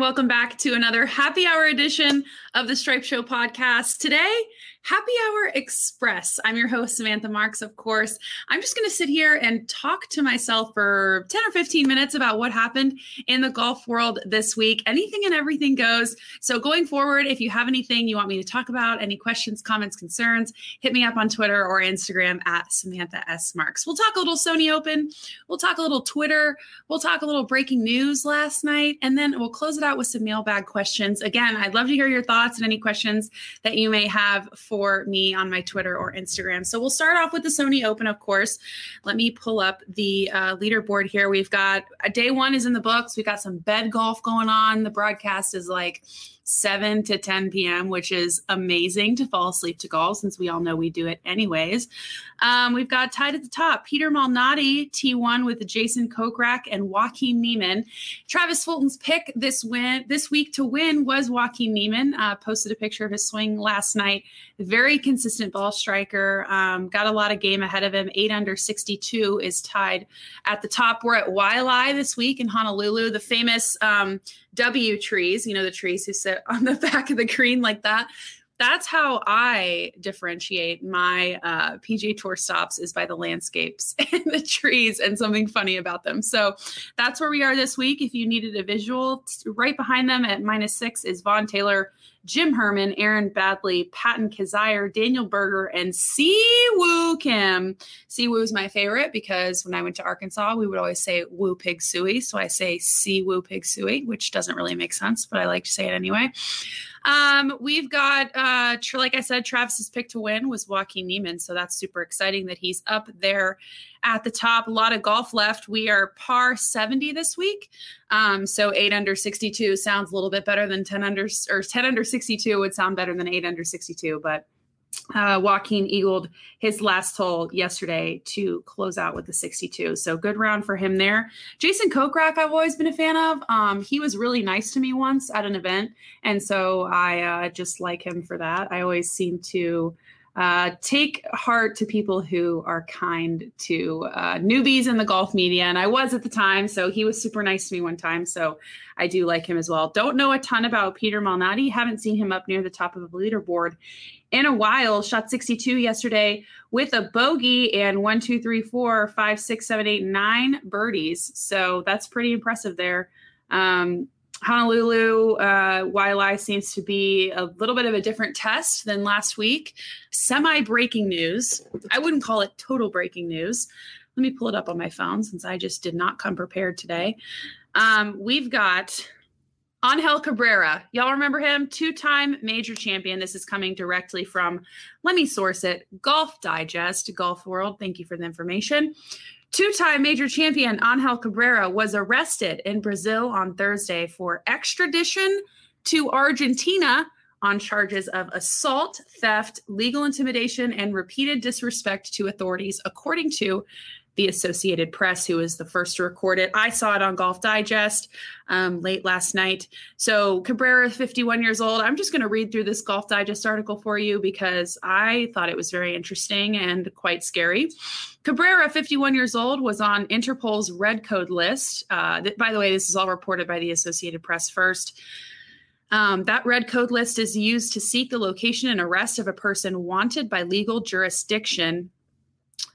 welcome back to another happy hour edition of the Stripe Show podcast. Today, Happy Hour Express. I'm your host, Samantha Marks, of course. I'm just going to sit here and talk to myself for 10 or 15 minutes about what happened in the golf world this week. Anything and everything goes. So, going forward, if you have anything you want me to talk about, any questions, comments, concerns, hit me up on Twitter or Instagram at Samantha S. Marks. We'll talk a little Sony Open. We'll talk a little Twitter. We'll talk a little breaking news last night. And then we'll close it out with some mailbag questions. Again, I'd love to hear your thoughts and any questions that you may have for me on my Twitter or Instagram. So we'll start off with the Sony Open, of course. Let me pull up the uh, leaderboard here. We've got uh, day one is in the books. We've got some bed golf going on. The broadcast is like 7 to 10 p.m., which is amazing to fall asleep to golf since we all know we do it anyways. Um, we've got tied at the top Peter Malnati, T1 with Jason Kokrak and Joaquin Niemann. Travis Fulton's pick this win this week to win was Joaquin Niemann. Uh, posted a picture of his swing last night. Very consistent ball striker. Um, got a lot of game ahead of him. Eight under 62 is tied at the top. We're at Waialae this week in Honolulu. The famous um, W trees, you know, the trees who sit on the back of the green like that. That's how I differentiate my uh, PGA Tour stops is by the landscapes and the trees and something funny about them. So that's where we are this week. If you needed a visual, right behind them at minus six is Vaughn Taylor Jim Herman, Aaron Baddeley, Patton Kizzire, Daniel Berger, and Siwoo Kim. Siwoo is my favorite because when I went to Arkansas, we would always say Woo Pig Sooie. So I say Siwoo Pig Sooie, which doesn't really make sense, but I like to say it anyway. Um, we've got, uh, like I said, Travis's pick to win was Joaquin Niemann. So that's super exciting that he's up there at the top. A lot of golf left. We are par 70 this week. Um, so eight under 62 sounds a little bit better than 10 under, or 10 under 62 would sound better than eight under 62, but uh, Joaquin eagled his last hole yesterday to close out with the 62. So good round for him there. Jason Kokrak, I've always been a fan of. Um, he was really nice to me once at an event. And so I uh, just like him for that. I always seem to uh, take heart to people who are kind to uh, newbies in the golf media. And I was at the time, so he was super nice to me one time. So I do like him as well. Don't know a ton about Peter Malnati. Haven't seen him up near the top of the leaderboard in a while. Shot 62 yesterday with a bogey and one, two, three, four, five, six, seven, eight, nine birdies. So that's pretty impressive there. Um, Honolulu, uh, Waialae seems to be a little bit of a different test than last week. Semi breaking news. I wouldn't call it total breaking news. Let me pull it up on my phone since I just did not come prepared today. Um, we've got Angel Cabrera. Y'all remember him? Two time major champion. This is coming directly from, let me source it, Golf Digest, Golf World. Thank you for the information. Two time major champion Angel Cabrera was arrested in Brazil on Thursday for extradition to Argentina on charges of assault, theft, legal intimidation, and repeated disrespect to authorities, according to the Associated Press, who was the first to record it. I saw it on Golf Digest um, late last night. So Cabrera, 51 years old. I'm just going to read through this Golf Digest article for you because I thought it was very interesting and quite scary. Cabrera, 51 years old, was on Interpol's red code list. Uh, th- by the way, this is all reported by the Associated Press first. Um, that red code list is used to seek the location and arrest of a person wanted by legal jurisdiction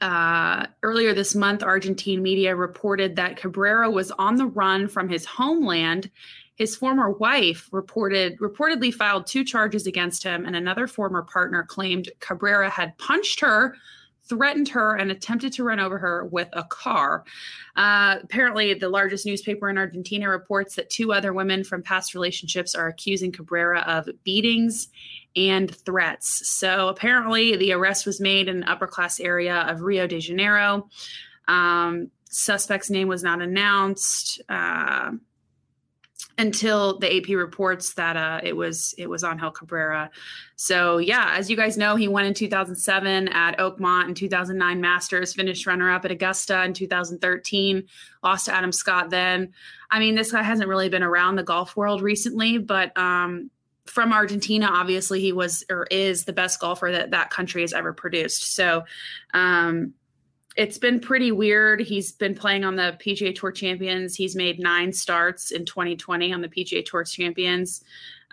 uh, earlier this month, Argentine media reported that Cabrera was on the run from his homeland. His former wife reported reportedly filed two charges against him, and another former partner claimed Cabrera had punched her threatened her and attempted to run over her with a car. Uh, apparently, the largest newspaper in Argentina reports that two other women from past relationships are accusing Cabrera of beatings and threats. So apparently, the arrest was made in an upper class area of Rio de Janeiro. Um, suspect's name was not announced. Uh, until the AP reports that uh, it was it was Angel Cabrera. So yeah, as you guys know, he won in 2007 at Oakmont in 2009 Masters, finished runner up at Augusta in 2013, lost to Adam Scott. Then, I mean, this guy hasn't really been around the golf world recently, but um, from Argentina, obviously he was or is the best golfer that that country has ever produced. So. Um, it's been pretty weird. He's been playing on the PGA Tour Champions. He's made nine starts in 2020 on the PGA Tour Champions.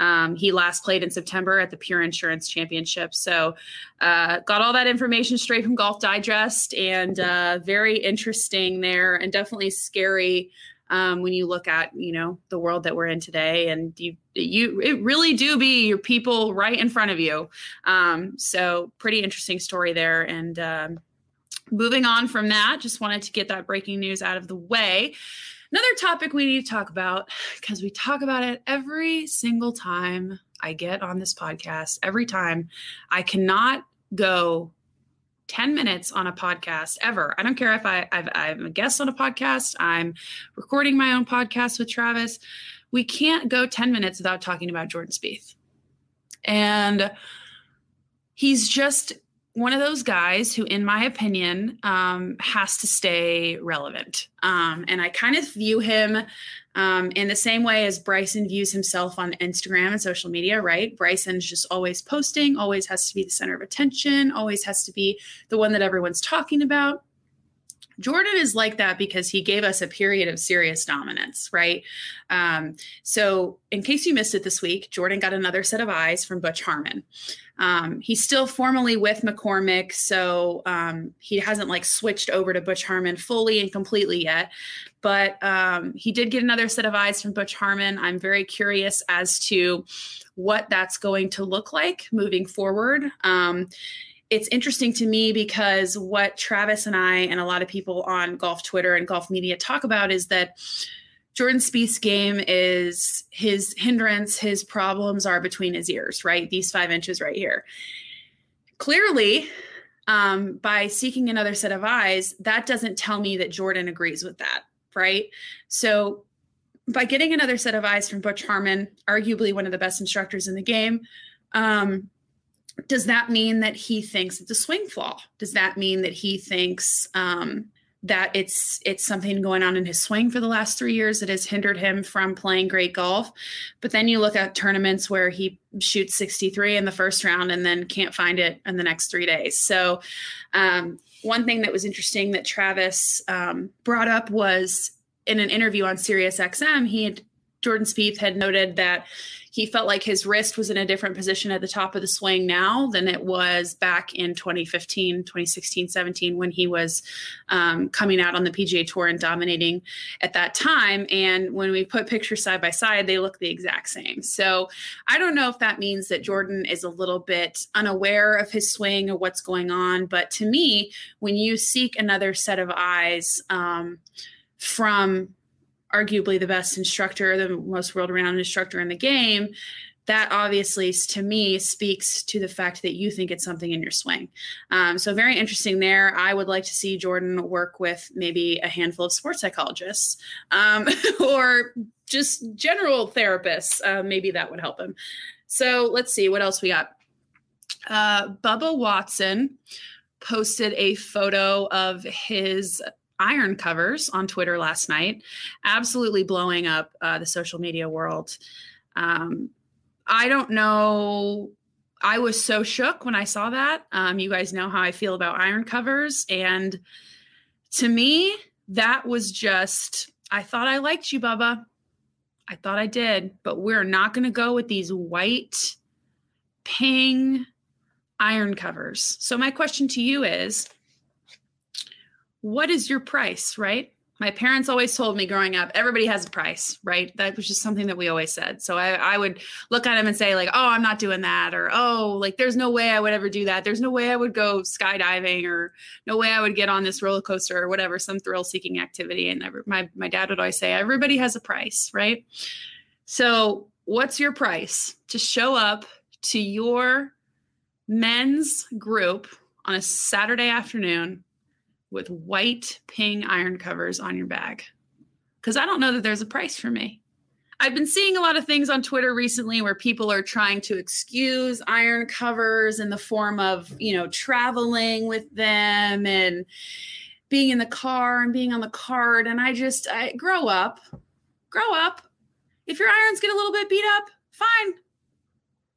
Um, he last played in September at the Pure Insurance Championship. So, uh, got all that information straight from Golf Digest and uh, very interesting there and definitely scary um, when you look at you know the world that we're in today and you you it really do be your people right in front of you um, so pretty interesting story there and um, moving on from that just wanted to get that breaking news out of the way Another topic we need to talk about because we talk about it every single time I get on this podcast. Every time I cannot go 10 minutes on a podcast ever. I don't care if I, I've, I'm a guest on a podcast, I'm recording my own podcast with Travis. We can't go 10 minutes without talking about Jordan Spieth. And he's just one of those guys who, in my opinion, um, has to stay relevant. Um, and I kind of view him um, in the same way as Bryson views himself on Instagram and social media, right? Bryson's just always posting, always has to be the center of attention, always has to be the one that everyone's talking about. Jordan is like that because he gave us a period of serious dominance, right? Um, so, in case you missed it this week, Jordan got another set of eyes from Butch Harmon. Um, he's still formally with McCormick, so um, he hasn't like switched over to Butch Harmon fully and completely yet. But um, he did get another set of eyes from Butch Harmon. I'm very curious as to what that's going to look like moving forward. Um, it's interesting to me because what Travis and I and a lot of people on golf Twitter and golf media talk about is that Jordan Spieth's game is his hindrance, his problems are between his ears, right? These five inches right here. Clearly, um, by seeking another set of eyes, that doesn't tell me that Jordan agrees with that, right? So, by getting another set of eyes from Butch Harmon, arguably one of the best instructors in the game, um, does that mean that he thinks it's a swing flaw? Does that mean that he thinks um, that it's it's something going on in his swing for the last three years that has hindered him from playing great golf? But then you look at tournaments where he shoots 63 in the first round and then can't find it in the next three days. So um, one thing that was interesting that Travis um, brought up was in an interview on Sirius XM, he had Jordan Spieth had noted that he felt like his wrist was in a different position at the top of the swing now than it was back in 2015, 2016, 17 when he was um, coming out on the PGA Tour and dominating at that time. And when we put pictures side by side, they look the exact same. So I don't know if that means that Jordan is a little bit unaware of his swing or what's going on. But to me, when you seek another set of eyes, um, from arguably the best instructor, the most world renowned instructor in the game, that obviously to me speaks to the fact that you think it's something in your swing. Um, so very interesting there. I would like to see Jordan work with maybe a handful of sports psychologists um, or just general therapists. Uh, maybe that would help him. So let's see what else we got. Uh, Bubba Watson posted a photo of his iron covers on Twitter last night, absolutely blowing up uh, the social media world. Um, I don't know. I was so shook when I saw that. Um, you guys know how I feel about iron covers. And to me, that was just, I thought I liked you, Bubba. I thought I did, but we're not going to go with these white ping iron covers. So, my question to you is what is your price, right? My parents always told me growing up, everybody has a price, right? That was just something that we always said. So I, I would look at them and say, like, oh, I'm not doing that, or oh, like, there's no way I would ever do that. There's no way I would go skydiving, or no way I would get on this roller coaster, or whatever, some thrill seeking activity. And my, my dad would always say, everybody has a price, right? So, what's your price to show up to your men's group on a Saturday afternoon with white ping iron covers on your bag. Because I don't know that there's a price for me. I've been seeing a lot of things on Twitter recently where people are trying to excuse iron covers in the form of, you know, traveling with them and being in the car and being on the card. And I just, I grow up, grow up. If your irons get a little bit beat up, fine.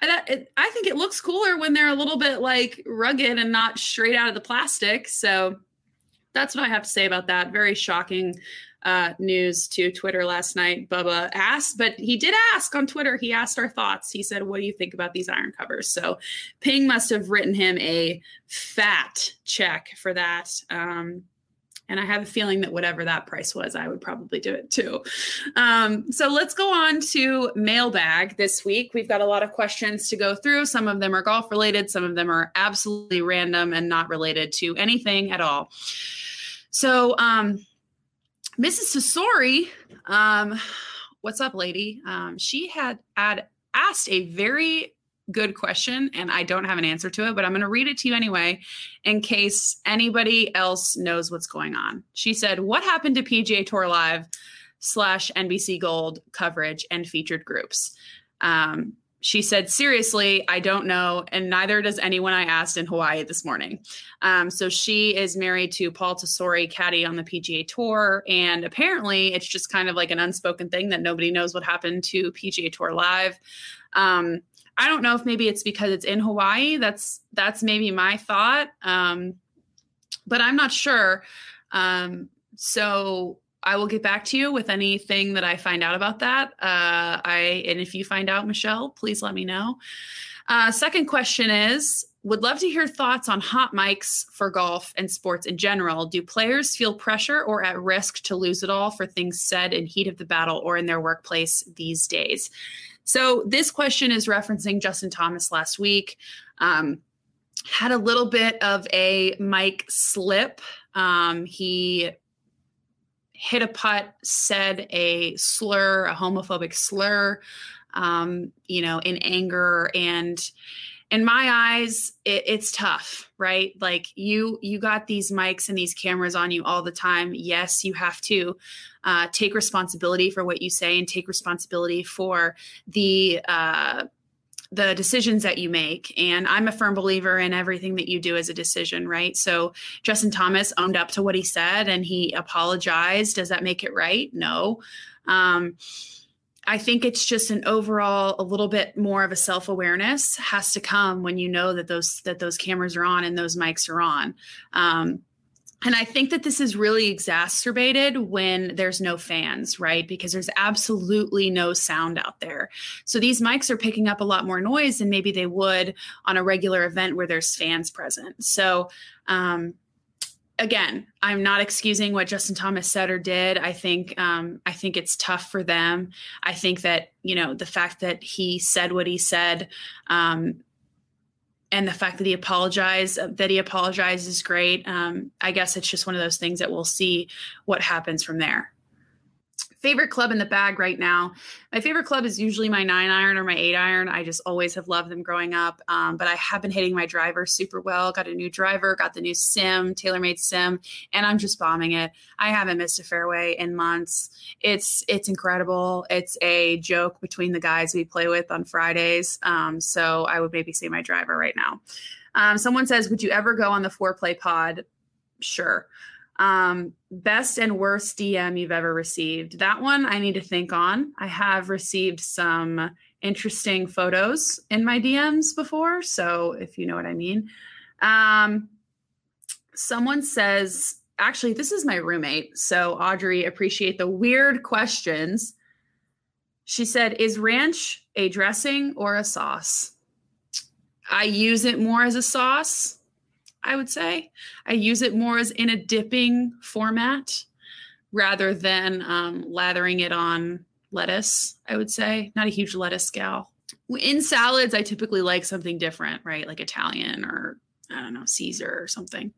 I, I think it looks cooler when they're a little bit like rugged and not straight out of the plastic. So that's what I have to say about that. Very shocking uh, news to Twitter last night. Bubba asked, but he did ask on Twitter. He asked our thoughts. He said, "What do you think about these iron covers?" So Ping must have written him a fat check for that. Um, and I have a feeling that whatever that price was, I would probably do it too. Um, so let's go on to mailbag this week. We've got a lot of questions to go through. Some of them are golf related, some of them are absolutely random and not related to anything at all. So, um, Mrs. Tesori, um, what's up, lady? Um, she had, had asked a very good question and I don't have an answer to it, but I'm going to read it to you anyway in case anybody else knows what's going on. She said, What happened to PGA Tour Live slash NBC Gold coverage and featured groups? Um, she said, Seriously, I don't know. And neither does anyone I asked in Hawaii this morning. Um, so she is married to Paul Tesori, caddy on the PGA Tour. And apparently, it's just kind of like an unspoken thing that nobody knows what happened to PGA Tour Live. Um, I don't know if maybe it's because it's in Hawaii. That's that's maybe my thought. Um, but I'm not sure. Um, so I will get back to you with anything that I find out about that. Uh, I and if you find out, Michelle, please let me know. Uh, second question is would love to hear thoughts on hot mics for golf and sports in general. Do players feel pressure or at risk to lose it all for things said in heat of the battle or in their workplace these days? So this question is referencing Justin Thomas last week. Um, had a little bit of a mic slip. Um, he hit a putt, said a slur, a homophobic slur, um, you know, in anger and in my eyes it, it's tough right like you you got these mics and these cameras on you all the time yes you have to uh, take responsibility for what you say and take responsibility for the uh, the decisions that you make. And I'm a firm believer in everything that you do as a decision, right? So Justin Thomas owned up to what he said and he apologized. Does that make it right? No. Um, I think it's just an overall a little bit more of a self-awareness has to come when you know that those that those cameras are on and those mics are on. Um, and I think that this is really exacerbated when there's no fans, right? Because there's absolutely no sound out there. So these mics are picking up a lot more noise than maybe they would on a regular event where there's fans present. So um, again, I'm not excusing what Justin Thomas said or did. I think um, I think it's tough for them. I think that you know the fact that he said what he said, um, and the fact that he apologized that he apologized is great. Um, I guess it's just one of those things that we'll see what happens from there favorite club in the bag right now. My favorite club is usually my nine iron or my eight iron. I just always have loved them growing up. Um, but I have been hitting my driver super well. Got a new driver, got the new sim, TaylorMade sim, and I'm just bombing it. I haven't missed a fairway in months. It's it's incredible. It's a joke between the guys we play with on Fridays. Um, so I would maybe say my driver right now. Um, someone says, "Would you ever go on the foreplay pod?" Sure. Um, best and worst DM you've ever received. That one I need to think on. I have received some interesting photos in my DMs before. So if you know what I mean. Um, someone says, actually, this is my roommate. So Audrey, appreciate the weird questions. She said, Is ranch a dressing or a sauce? I use it more as a sauce. I would say. I use it more as in a dipping format rather than um, lathering it on lettuce, I would say. Not a huge lettuce gal. In salads, I typically like something different, right? Like Italian or I don't know, Caesar or something.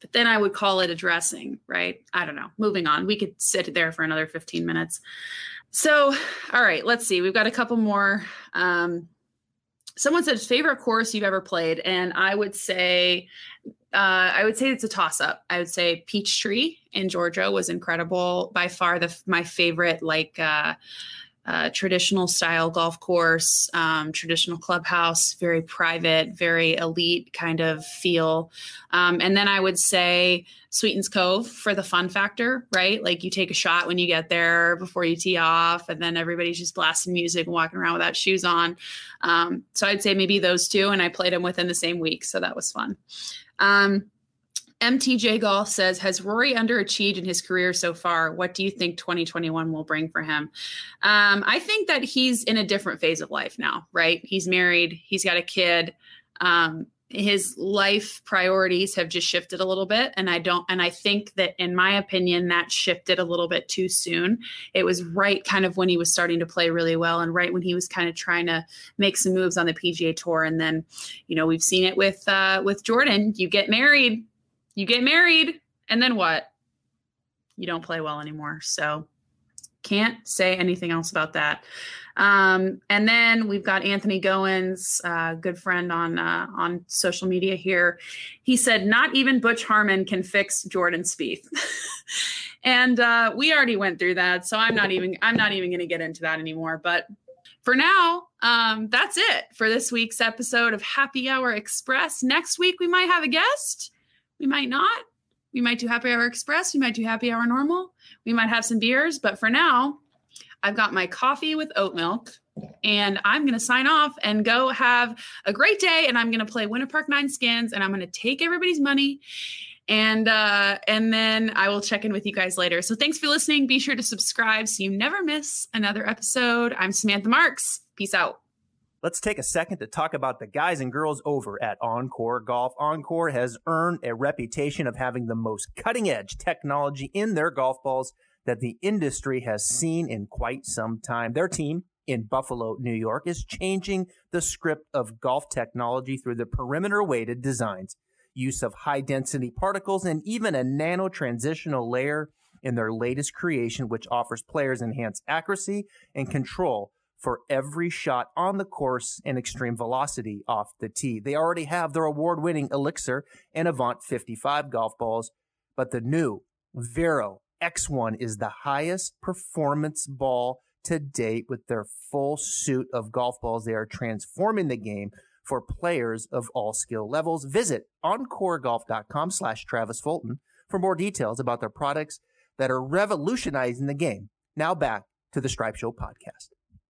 But then I would call it a dressing, right? I don't know. Moving on. We could sit there for another 15 minutes. So, all right, let's see. We've got a couple more um, someone said favorite course you've ever played? And i would say uh, i would say it's a toss up i would say peachtree in georgia was incredible by far the my favorite like uh, uh, traditional style golf course, um, traditional clubhouse, very private, very elite kind of feel. Um, and then I would say Sweetens Cove for the fun factor, right? Like you take a shot when you get there before you tee off, and then everybody's just blasting music and walking around without shoes on. Um, so I'd say maybe those two, and I played them within the same week, so that was fun. Um, MTJ Golf says, Has Rory underachieved in his career so far? What do you think 2021 will bring for him? Um, I think that he's in a different phase of life now, right? He's married, he's got a kid. Um, his life priorities have just shifted a little bit and i don't and i think that in my opinion that shifted a little bit too soon it was right kind of when he was starting to play really well and right when he was kind of trying to make some moves on the pga tour and then you know we've seen it with uh with jordan you get married you get married and then what you don't play well anymore so can't say anything else about that um, and then we've got Anthony Goins, uh, good friend on uh, on social media here. He said, "Not even Butch Harmon can fix Jordan Spieth," and uh, we already went through that, so I'm not even I'm not even going to get into that anymore. But for now, um, that's it for this week's episode of Happy Hour Express. Next week we might have a guest, we might not. We might do Happy Hour Express. We might do Happy Hour Normal. We might have some beers, but for now, I've got my coffee with oat milk, and I'm going to sign off and go have a great day. And I'm going to play Winter Park Nine Skins, and I'm going to take everybody's money. And uh, and then I will check in with you guys later. So thanks for listening. Be sure to subscribe so you never miss another episode. I'm Samantha Marks. Peace out. Let's take a second to talk about the guys and girls over at OnCore Golf. Encore has earned a reputation of having the most cutting edge technology in their golf balls that the industry has seen in quite some time. Their team in Buffalo, New York is changing the script of golf technology through the perimeter weighted designs, use of high density particles, and even a nano transitional layer in their latest creation, which offers players enhanced accuracy and control for every shot on the course and extreme velocity off the tee. They already have their award winning Elixir and Avant 55 golf balls, but the new Vero X1 is the highest performance ball to date with their full suit of golf balls. They are transforming the game for players of all skill levels. Visit oncoregolf.com slash Travis Fulton for more details about their products that are revolutionizing the game. Now back to the Stripe Show podcast.